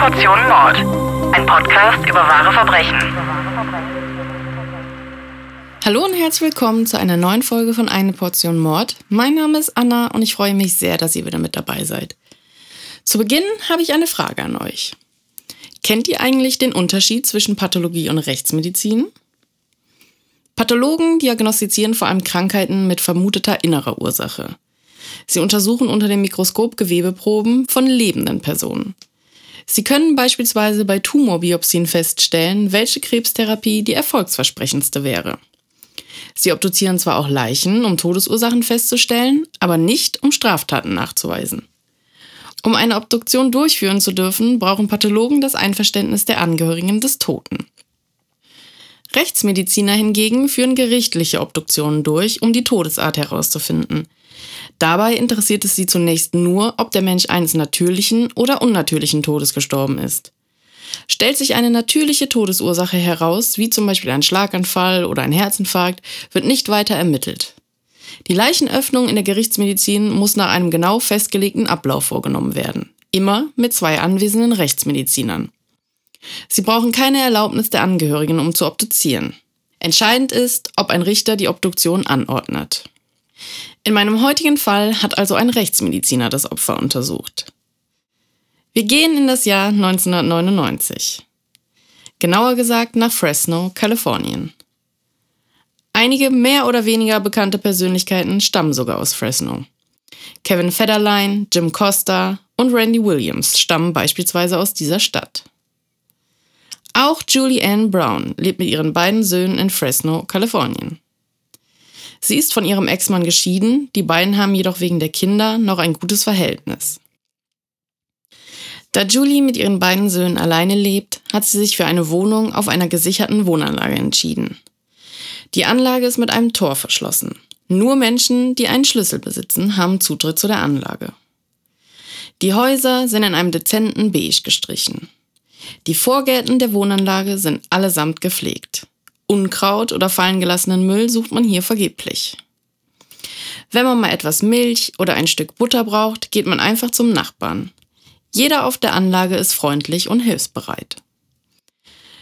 Portion Mord. Ein Podcast über wahre Verbrechen. Hallo und herzlich willkommen zu einer neuen Folge von Eine Portion Mord. Mein Name ist Anna und ich freue mich sehr, dass ihr wieder mit dabei seid. Zu Beginn habe ich eine Frage an euch. Kennt ihr eigentlich den Unterschied zwischen Pathologie und Rechtsmedizin? Pathologen diagnostizieren vor allem Krankheiten mit vermuteter innerer Ursache. Sie untersuchen unter dem Mikroskop Gewebeproben von lebenden Personen. Sie können beispielsweise bei Tumorbiopsien feststellen, welche Krebstherapie die erfolgsversprechendste wäre. Sie obduzieren zwar auch Leichen, um Todesursachen festzustellen, aber nicht, um Straftaten nachzuweisen. Um eine Obduktion durchführen zu dürfen, brauchen Pathologen das Einverständnis der Angehörigen des Toten. Rechtsmediziner hingegen führen gerichtliche Obduktionen durch, um die Todesart herauszufinden. Dabei interessiert es sie zunächst nur, ob der Mensch eines natürlichen oder unnatürlichen Todes gestorben ist. Stellt sich eine natürliche Todesursache heraus, wie zum Beispiel ein Schlaganfall oder ein Herzinfarkt, wird nicht weiter ermittelt. Die Leichenöffnung in der Gerichtsmedizin muss nach einem genau festgelegten Ablauf vorgenommen werden. Immer mit zwei anwesenden Rechtsmedizinern. Sie brauchen keine Erlaubnis der Angehörigen, um zu obduzieren. Entscheidend ist, ob ein Richter die Obduktion anordnet. In meinem heutigen Fall hat also ein Rechtsmediziner das Opfer untersucht. Wir gehen in das Jahr 1999. Genauer gesagt nach Fresno, Kalifornien. Einige mehr oder weniger bekannte Persönlichkeiten stammen sogar aus Fresno. Kevin Federline, Jim Costa und Randy Williams stammen beispielsweise aus dieser Stadt. Auch Julie Ann Brown lebt mit ihren beiden Söhnen in Fresno, Kalifornien. Sie ist von ihrem Ex-Mann geschieden, die beiden haben jedoch wegen der Kinder noch ein gutes Verhältnis. Da Julie mit ihren beiden Söhnen alleine lebt, hat sie sich für eine Wohnung auf einer gesicherten Wohnanlage entschieden. Die Anlage ist mit einem Tor verschlossen. Nur Menschen, die einen Schlüssel besitzen, haben Zutritt zu der Anlage. Die Häuser sind in einem dezenten Beige gestrichen. Die Vorgärten der Wohnanlage sind allesamt gepflegt. Unkraut oder fallengelassenen Müll sucht man hier vergeblich. Wenn man mal etwas Milch oder ein Stück Butter braucht, geht man einfach zum Nachbarn. Jeder auf der Anlage ist freundlich und hilfsbereit.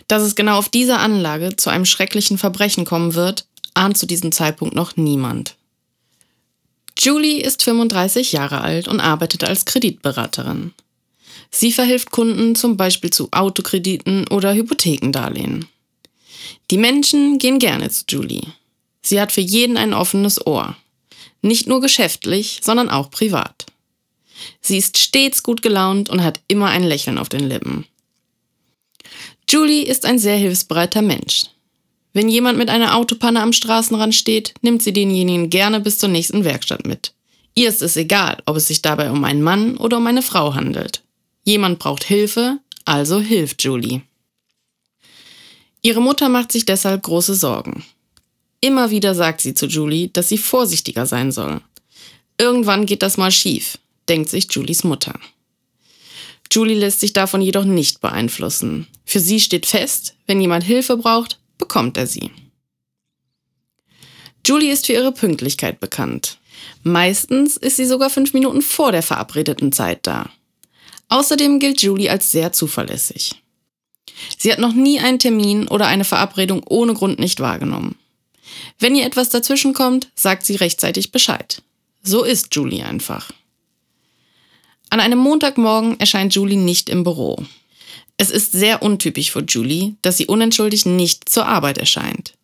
Dass es genau auf dieser Anlage zu einem schrecklichen Verbrechen kommen wird, ahnt zu diesem Zeitpunkt noch niemand. Julie ist 35 Jahre alt und arbeitet als Kreditberaterin. Sie verhilft Kunden zum Beispiel zu Autokrediten oder Hypothekendarlehen. Die Menschen gehen gerne zu Julie. Sie hat für jeden ein offenes Ohr. Nicht nur geschäftlich, sondern auch privat. Sie ist stets gut gelaunt und hat immer ein Lächeln auf den Lippen. Julie ist ein sehr hilfsbereiter Mensch. Wenn jemand mit einer Autopanne am Straßenrand steht, nimmt sie denjenigen gerne bis zur nächsten Werkstatt mit. Ihr ist es egal, ob es sich dabei um einen Mann oder um eine Frau handelt. Jemand braucht Hilfe, also hilft Julie. Ihre Mutter macht sich deshalb große Sorgen. Immer wieder sagt sie zu Julie, dass sie vorsichtiger sein soll. Irgendwann geht das mal schief, denkt sich Julies Mutter. Julie lässt sich davon jedoch nicht beeinflussen. Für sie steht fest, wenn jemand Hilfe braucht, bekommt er sie. Julie ist für ihre Pünktlichkeit bekannt. Meistens ist sie sogar fünf Minuten vor der verabredeten Zeit da. Außerdem gilt Julie als sehr zuverlässig. Sie hat noch nie einen Termin oder eine Verabredung ohne Grund nicht wahrgenommen. Wenn ihr etwas dazwischenkommt, sagt sie rechtzeitig Bescheid. So ist Julie einfach. An einem Montagmorgen erscheint Julie nicht im Büro. Es ist sehr untypisch für Julie, dass sie unentschuldigt nicht zur Arbeit erscheint.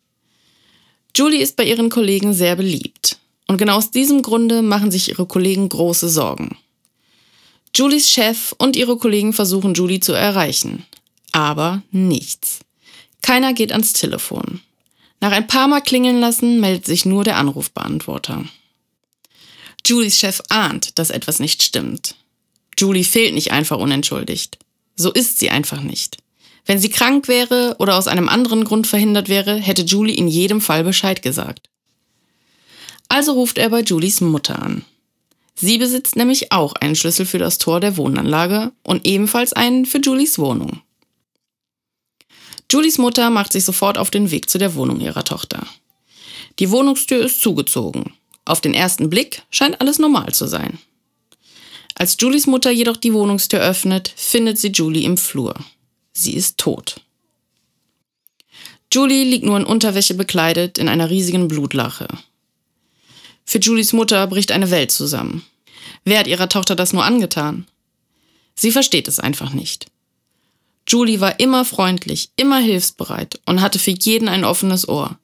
Julie ist bei ihren Kollegen sehr beliebt. Und genau aus diesem Grunde machen sich ihre Kollegen große Sorgen. Julies Chef und ihre Kollegen versuchen Julie zu erreichen. Aber nichts. Keiner geht ans Telefon. Nach ein paar Mal klingeln lassen meldet sich nur der Anrufbeantworter. Julies Chef ahnt, dass etwas nicht stimmt. Julie fehlt nicht einfach unentschuldigt. So ist sie einfach nicht. Wenn sie krank wäre oder aus einem anderen Grund verhindert wäre, hätte Julie in jedem Fall Bescheid gesagt. Also ruft er bei Julies Mutter an. Sie besitzt nämlich auch einen Schlüssel für das Tor der Wohnanlage und ebenfalls einen für Julies Wohnung. Julies Mutter macht sich sofort auf den Weg zu der Wohnung ihrer Tochter. Die Wohnungstür ist zugezogen. Auf den ersten Blick scheint alles normal zu sein. Als Julies Mutter jedoch die Wohnungstür öffnet, findet sie Julie im Flur. Sie ist tot. Julie liegt nur in Unterwäsche bekleidet in einer riesigen Blutlache. Für Julies Mutter bricht eine Welt zusammen. Wer hat ihrer Tochter das nur angetan? Sie versteht es einfach nicht. Julie war immer freundlich, immer hilfsbereit und hatte für jeden ein offenes Ohr.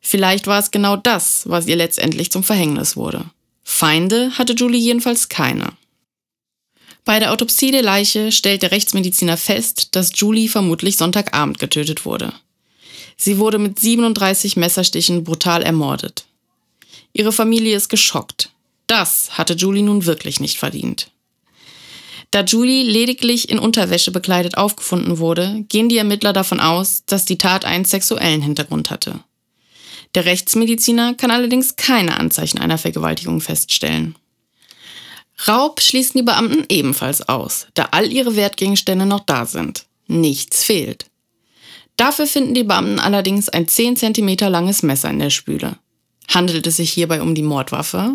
Vielleicht war es genau das, was ihr letztendlich zum Verhängnis wurde. Feinde hatte Julie jedenfalls keine. Bei der Autopsie der Leiche stellt der Rechtsmediziner fest, dass Julie vermutlich Sonntagabend getötet wurde. Sie wurde mit 37 Messerstichen brutal ermordet. Ihre Familie ist geschockt. Das hatte Julie nun wirklich nicht verdient. Da Julie lediglich in Unterwäsche bekleidet aufgefunden wurde, gehen die Ermittler davon aus, dass die Tat einen sexuellen Hintergrund hatte. Der Rechtsmediziner kann allerdings keine Anzeichen einer Vergewaltigung feststellen. Raub schließen die Beamten ebenfalls aus, da all ihre Wertgegenstände noch da sind. Nichts fehlt. Dafür finden die Beamten allerdings ein 10 cm langes Messer in der Spüle. Handelt es sich hierbei um die Mordwaffe?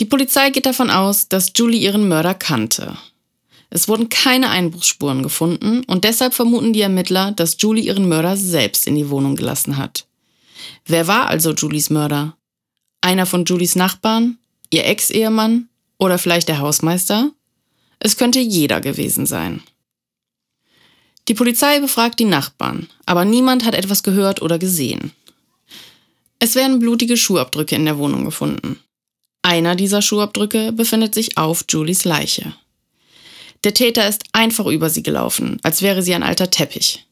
Die Polizei geht davon aus, dass Julie ihren Mörder kannte. Es wurden keine Einbruchsspuren gefunden und deshalb vermuten die Ermittler, dass Julie ihren Mörder selbst in die Wohnung gelassen hat. Wer war also Julies Mörder? Einer von Julies Nachbarn? Ihr Ex-Ehemann? Oder vielleicht der Hausmeister? Es könnte jeder gewesen sein. Die Polizei befragt die Nachbarn, aber niemand hat etwas gehört oder gesehen. Es werden blutige Schuhabdrücke in der Wohnung gefunden. Einer dieser Schuhabdrücke befindet sich auf Julies Leiche. Der Täter ist einfach über sie gelaufen, als wäre sie ein alter Teppich.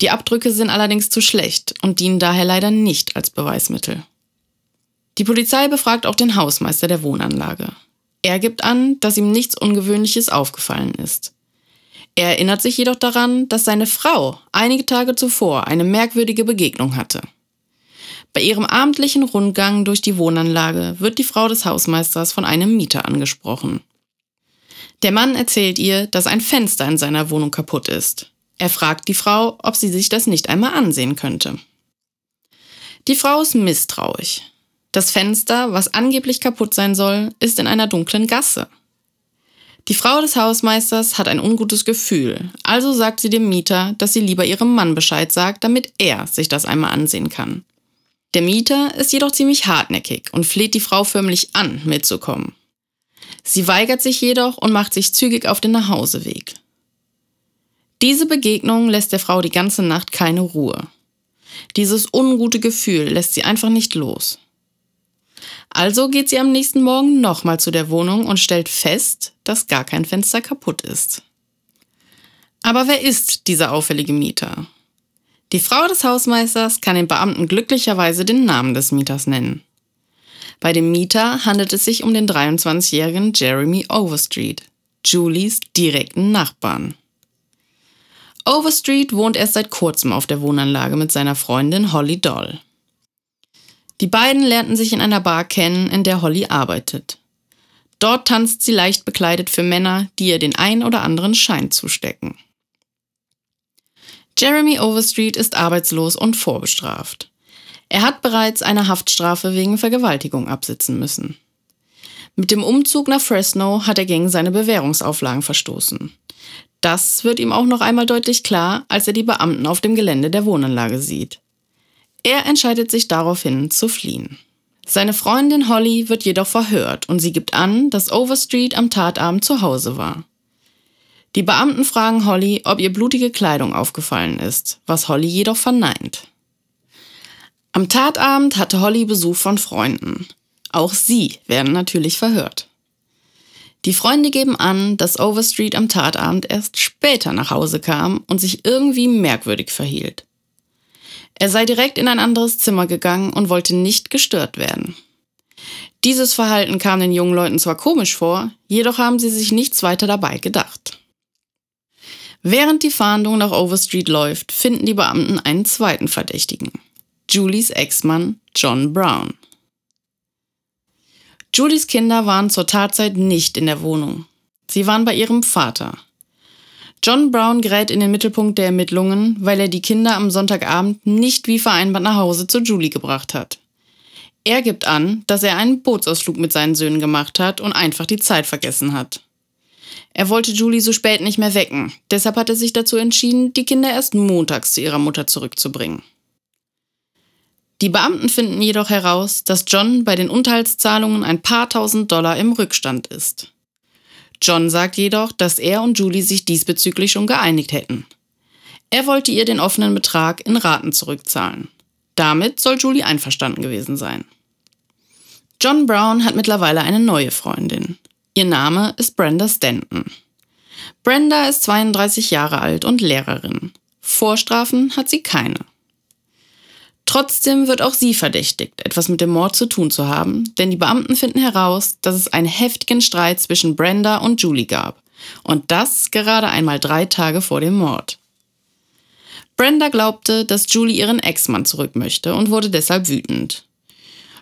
Die Abdrücke sind allerdings zu schlecht und dienen daher leider nicht als Beweismittel. Die Polizei befragt auch den Hausmeister der Wohnanlage. Er gibt an, dass ihm nichts Ungewöhnliches aufgefallen ist. Er erinnert sich jedoch daran, dass seine Frau einige Tage zuvor eine merkwürdige Begegnung hatte. Bei ihrem abendlichen Rundgang durch die Wohnanlage wird die Frau des Hausmeisters von einem Mieter angesprochen. Der Mann erzählt ihr, dass ein Fenster in seiner Wohnung kaputt ist. Er fragt die Frau, ob sie sich das nicht einmal ansehen könnte. Die Frau ist misstrauisch. Das Fenster, was angeblich kaputt sein soll, ist in einer dunklen Gasse. Die Frau des Hausmeisters hat ein ungutes Gefühl, also sagt sie dem Mieter, dass sie lieber ihrem Mann Bescheid sagt, damit er sich das einmal ansehen kann. Der Mieter ist jedoch ziemlich hartnäckig und fleht die Frau förmlich an, mitzukommen. Sie weigert sich jedoch und macht sich zügig auf den Nachhauseweg. Diese Begegnung lässt der Frau die ganze Nacht keine Ruhe. Dieses ungute Gefühl lässt sie einfach nicht los. Also geht sie am nächsten Morgen nochmal zu der Wohnung und stellt fest, dass gar kein Fenster kaputt ist. Aber wer ist dieser auffällige Mieter? Die Frau des Hausmeisters kann den Beamten glücklicherweise den Namen des Mieters nennen. Bei dem Mieter handelt es sich um den 23-jährigen Jeremy Overstreet, Julies direkten Nachbarn. Overstreet wohnt erst seit kurzem auf der Wohnanlage mit seiner Freundin Holly Doll. Die beiden lernten sich in einer Bar kennen, in der Holly arbeitet. Dort tanzt sie leicht bekleidet für Männer, die ihr den ein oder anderen Schein zustecken. Jeremy Overstreet ist arbeitslos und vorbestraft. Er hat bereits eine Haftstrafe wegen Vergewaltigung absitzen müssen. Mit dem Umzug nach Fresno hat er gegen seine Bewährungsauflagen verstoßen. Das wird ihm auch noch einmal deutlich klar, als er die Beamten auf dem Gelände der Wohnanlage sieht. Er entscheidet sich daraufhin zu fliehen. Seine Freundin Holly wird jedoch verhört und sie gibt an, dass Overstreet am Tatabend zu Hause war. Die Beamten fragen Holly, ob ihr blutige Kleidung aufgefallen ist, was Holly jedoch verneint. Am Tatabend hatte Holly Besuch von Freunden. Auch sie werden natürlich verhört. Die Freunde geben an, dass Overstreet am Tatabend erst später nach Hause kam und sich irgendwie merkwürdig verhielt. Er sei direkt in ein anderes Zimmer gegangen und wollte nicht gestört werden. Dieses Verhalten kam den jungen Leuten zwar komisch vor, jedoch haben sie sich nichts weiter dabei gedacht. Während die Fahndung nach Overstreet läuft, finden die Beamten einen zweiten Verdächtigen. Julies Ex-Mann John Brown. Julies Kinder waren zur Tatzeit nicht in der Wohnung. Sie waren bei ihrem Vater. John Brown gerät in den Mittelpunkt der Ermittlungen, weil er die Kinder am Sonntagabend nicht wie vereinbart nach Hause zu Julie gebracht hat. Er gibt an, dass er einen Bootsausflug mit seinen Söhnen gemacht hat und einfach die Zeit vergessen hat. Er wollte Julie so spät nicht mehr wecken, deshalb hat er sich dazu entschieden, die Kinder erst montags zu ihrer Mutter zurückzubringen. Die Beamten finden jedoch heraus, dass John bei den Unterhaltszahlungen ein paar tausend Dollar im Rückstand ist. John sagt jedoch, dass er und Julie sich diesbezüglich schon geeinigt hätten. Er wollte ihr den offenen Betrag in Raten zurückzahlen. Damit soll Julie einverstanden gewesen sein. John Brown hat mittlerweile eine neue Freundin. Ihr Name ist Brenda Stanton. Brenda ist 32 Jahre alt und Lehrerin. Vorstrafen hat sie keine. Trotzdem wird auch sie verdächtigt, etwas mit dem Mord zu tun zu haben, denn die Beamten finden heraus, dass es einen heftigen Streit zwischen Brenda und Julie gab. Und das gerade einmal drei Tage vor dem Mord. Brenda glaubte, dass Julie ihren Ex-Mann zurück möchte und wurde deshalb wütend.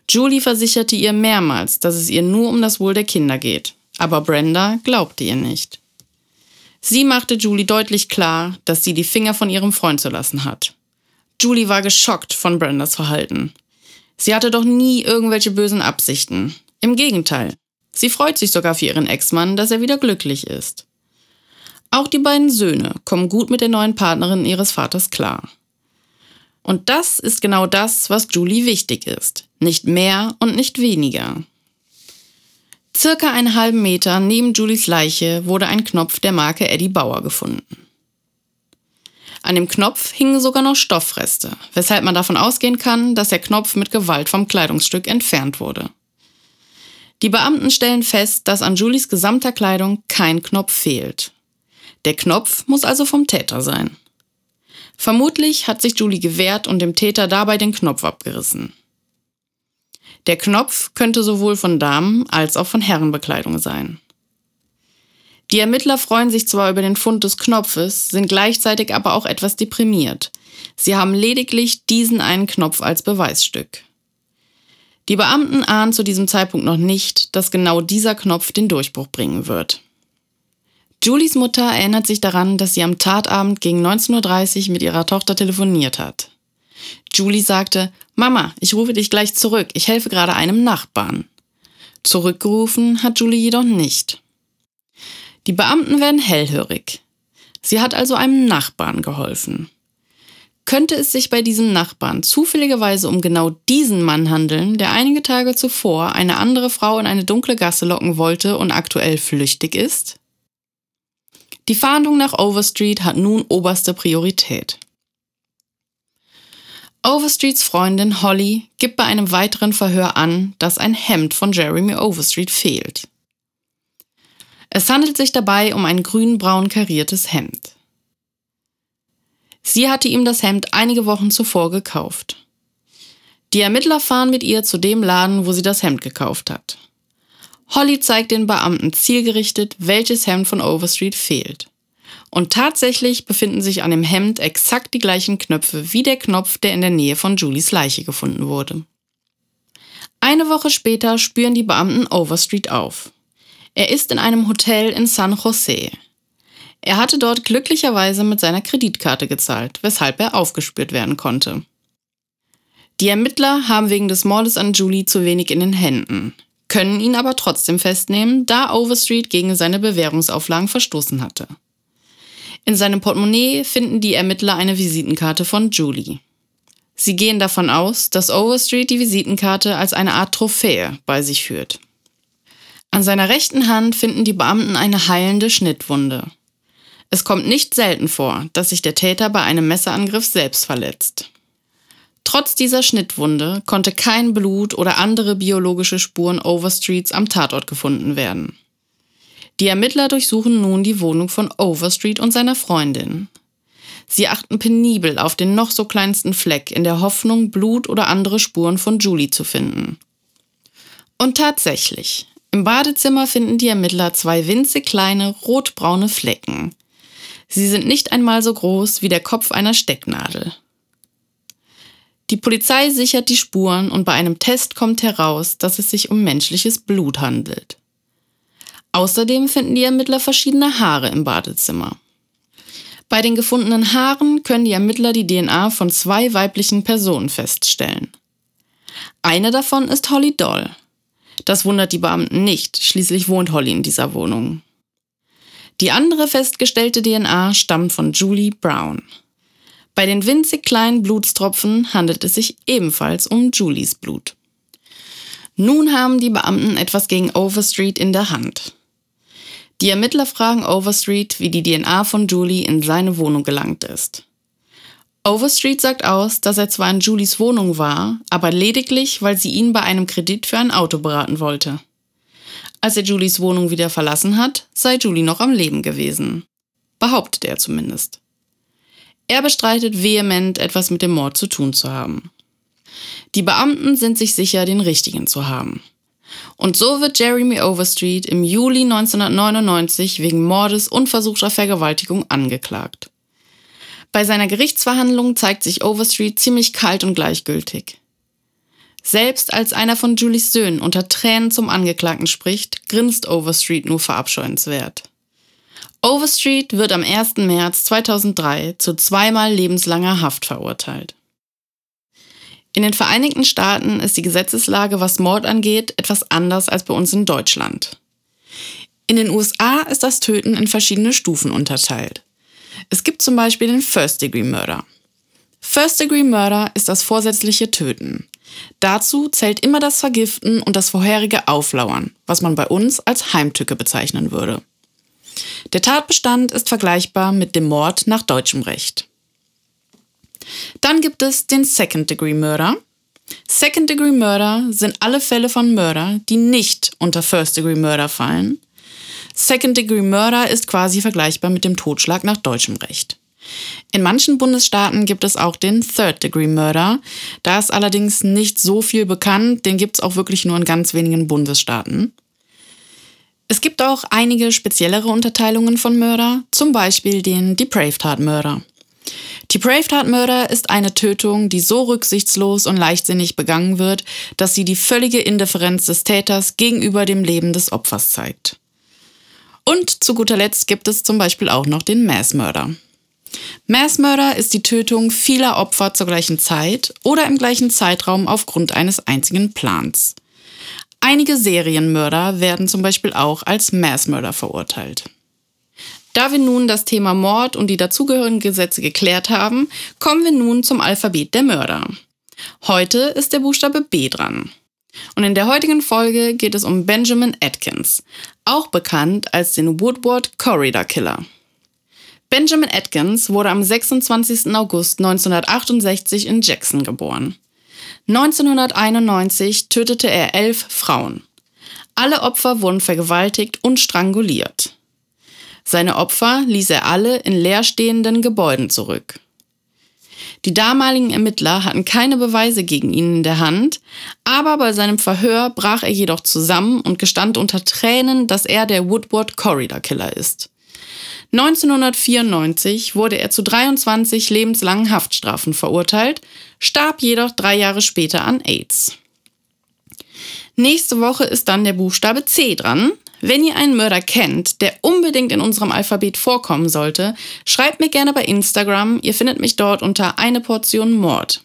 Julie versicherte ihr mehrmals, dass es ihr nur um das Wohl der Kinder geht, aber Brenda glaubte ihr nicht. Sie machte Julie deutlich klar, dass sie die Finger von ihrem Freund zu lassen hat. Julie war geschockt von Brendas Verhalten. Sie hatte doch nie irgendwelche bösen Absichten. Im Gegenteil. Sie freut sich sogar für ihren Ex-Mann, dass er wieder glücklich ist. Auch die beiden Söhne kommen gut mit der neuen Partnerin ihres Vaters klar. Und das ist genau das, was Julie wichtig ist. Nicht mehr und nicht weniger. Circa einen halben Meter neben Julies Leiche wurde ein Knopf der Marke Eddie Bauer gefunden. An dem Knopf hingen sogar noch Stoffreste, weshalb man davon ausgehen kann, dass der Knopf mit Gewalt vom Kleidungsstück entfernt wurde. Die Beamten stellen fest, dass an Julies gesamter Kleidung kein Knopf fehlt. Der Knopf muss also vom Täter sein. Vermutlich hat sich Julie gewehrt und dem Täter dabei den Knopf abgerissen. Der Knopf könnte sowohl von Damen als auch von Herrenbekleidung sein. Die Ermittler freuen sich zwar über den Fund des Knopfes, sind gleichzeitig aber auch etwas deprimiert. Sie haben lediglich diesen einen Knopf als Beweisstück. Die Beamten ahnen zu diesem Zeitpunkt noch nicht, dass genau dieser Knopf den Durchbruch bringen wird. Julies Mutter erinnert sich daran, dass sie am Tatabend gegen 19.30 Uhr mit ihrer Tochter telefoniert hat. Julie sagte, Mama, ich rufe dich gleich zurück, ich helfe gerade einem Nachbarn. Zurückgerufen hat Julie jedoch nicht. Die Beamten werden hellhörig. Sie hat also einem Nachbarn geholfen. Könnte es sich bei diesem Nachbarn zufälligerweise um genau diesen Mann handeln, der einige Tage zuvor eine andere Frau in eine dunkle Gasse locken wollte und aktuell flüchtig ist? Die Fahndung nach Overstreet hat nun oberste Priorität. Overstreets Freundin Holly gibt bei einem weiteren Verhör an, dass ein Hemd von Jeremy Overstreet fehlt. Es handelt sich dabei um ein grün-braun kariertes Hemd. Sie hatte ihm das Hemd einige Wochen zuvor gekauft. Die Ermittler fahren mit ihr zu dem Laden, wo sie das Hemd gekauft hat. Holly zeigt den Beamten zielgerichtet, welches Hemd von Overstreet fehlt. Und tatsächlich befinden sich an dem Hemd exakt die gleichen Knöpfe wie der Knopf, der in der Nähe von Julies Leiche gefunden wurde. Eine Woche später spüren die Beamten Overstreet auf. Er ist in einem Hotel in San Jose. Er hatte dort glücklicherweise mit seiner Kreditkarte gezahlt, weshalb er aufgespürt werden konnte. Die Ermittler haben wegen des Mordes an Julie zu wenig in den Händen, können ihn aber trotzdem festnehmen, da Overstreet gegen seine Bewährungsauflagen verstoßen hatte. In seinem Portemonnaie finden die Ermittler eine Visitenkarte von Julie. Sie gehen davon aus, dass Overstreet die Visitenkarte als eine Art Trophäe bei sich führt. An seiner rechten Hand finden die Beamten eine heilende Schnittwunde. Es kommt nicht selten vor, dass sich der Täter bei einem Messerangriff selbst verletzt. Trotz dieser Schnittwunde konnte kein Blut oder andere biologische Spuren Overstreets am Tatort gefunden werden. Die Ermittler durchsuchen nun die Wohnung von Overstreet und seiner Freundin. Sie achten penibel auf den noch so kleinsten Fleck in der Hoffnung, Blut oder andere Spuren von Julie zu finden. Und tatsächlich, im Badezimmer finden die Ermittler zwei winzig kleine rotbraune Flecken. Sie sind nicht einmal so groß wie der Kopf einer Stecknadel. Die Polizei sichert die Spuren und bei einem Test kommt heraus, dass es sich um menschliches Blut handelt. Außerdem finden die Ermittler verschiedene Haare im Badezimmer. Bei den gefundenen Haaren können die Ermittler die DNA von zwei weiblichen Personen feststellen. Eine davon ist Holly Doll. Das wundert die Beamten nicht, schließlich wohnt Holly in dieser Wohnung. Die andere festgestellte DNA stammt von Julie Brown. Bei den winzig kleinen Blutstropfen handelt es sich ebenfalls um Julies Blut. Nun haben die Beamten etwas gegen Overstreet in der Hand. Die Ermittler fragen Overstreet, wie die DNA von Julie in seine Wohnung gelangt ist. Overstreet sagt aus, dass er zwar in Julies Wohnung war, aber lediglich, weil sie ihn bei einem Kredit für ein Auto beraten wollte. Als er Julies Wohnung wieder verlassen hat, sei Julie noch am Leben gewesen. Behauptet er zumindest. Er bestreitet vehement, etwas mit dem Mord zu tun zu haben. Die Beamten sind sich sicher, den richtigen zu haben. Und so wird Jeremy Overstreet im Juli 1999 wegen Mordes und versuchter Vergewaltigung angeklagt. Bei seiner Gerichtsverhandlung zeigt sich Overstreet ziemlich kalt und gleichgültig. Selbst als einer von Julies Söhnen unter Tränen zum Angeklagten spricht, grinst Overstreet nur verabscheuenswert. Overstreet wird am 1. März 2003 zu zweimal lebenslanger Haft verurteilt. In den Vereinigten Staaten ist die Gesetzeslage, was Mord angeht, etwas anders als bei uns in Deutschland. In den USA ist das Töten in verschiedene Stufen unterteilt. Es gibt zum Beispiel den First-Degree-Murder. First-Degree-Murder ist das vorsätzliche Töten. Dazu zählt immer das Vergiften und das vorherige Auflauern, was man bei uns als Heimtücke bezeichnen würde. Der Tatbestand ist vergleichbar mit dem Mord nach deutschem Recht. Dann gibt es den Second-Degree Murder. Second-Degree Murder sind alle Fälle von Murder, die nicht unter First-Degree Murder fallen. Second-Degree Murder ist quasi vergleichbar mit dem Totschlag nach deutschem Recht. In manchen Bundesstaaten gibt es auch den Third-Degree Murder. Da ist allerdings nicht so viel bekannt, den gibt es auch wirklich nur in ganz wenigen Bundesstaaten. Es gibt auch einige speziellere Unterteilungen von Mörder, zum Beispiel den Depraved Heart Murder. Depraved Heart Murder ist eine Tötung, die so rücksichtslos und leichtsinnig begangen wird, dass sie die völlige Indifferenz des Täters gegenüber dem Leben des Opfers zeigt. Und zu guter Letzt gibt es zum Beispiel auch noch den Mass Murder. Mass Murder ist die Tötung vieler Opfer zur gleichen Zeit oder im gleichen Zeitraum aufgrund eines einzigen Plans. Einige Serienmörder werden zum Beispiel auch als Massmörder verurteilt. Da wir nun das Thema Mord und die dazugehörigen Gesetze geklärt haben, kommen wir nun zum Alphabet der Mörder. Heute ist der Buchstabe B dran. Und in der heutigen Folge geht es um Benjamin Atkins, auch bekannt als den Woodward Corridor Killer. Benjamin Atkins wurde am 26. August 1968 in Jackson geboren. 1991 tötete er elf Frauen. Alle Opfer wurden vergewaltigt und stranguliert. Seine Opfer ließ er alle in leerstehenden Gebäuden zurück. Die damaligen Ermittler hatten keine Beweise gegen ihn in der Hand, aber bei seinem Verhör brach er jedoch zusammen und gestand unter Tränen, dass er der Woodward Corridor Killer ist. 1994 wurde er zu 23 lebenslangen Haftstrafen verurteilt, starb jedoch drei Jahre später an AIDS. Nächste Woche ist dann der Buchstabe C dran. Wenn ihr einen Mörder kennt, der unbedingt in unserem Alphabet vorkommen sollte, schreibt mir gerne bei Instagram. Ihr findet mich dort unter eine Portion Mord.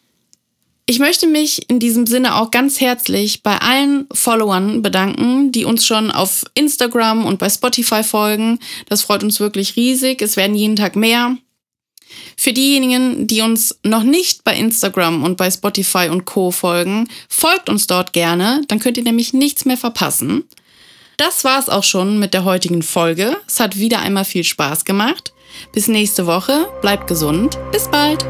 Ich möchte mich in diesem Sinne auch ganz herzlich bei allen Followern bedanken, die uns schon auf Instagram und bei Spotify folgen. Das freut uns wirklich riesig. Es werden jeden Tag mehr. Für diejenigen, die uns noch nicht bei Instagram und bei Spotify und Co folgen, folgt uns dort gerne, dann könnt ihr nämlich nichts mehr verpassen. Das war's auch schon mit der heutigen Folge. Es hat wieder einmal viel Spaß gemacht. Bis nächste Woche, bleibt gesund, bis bald.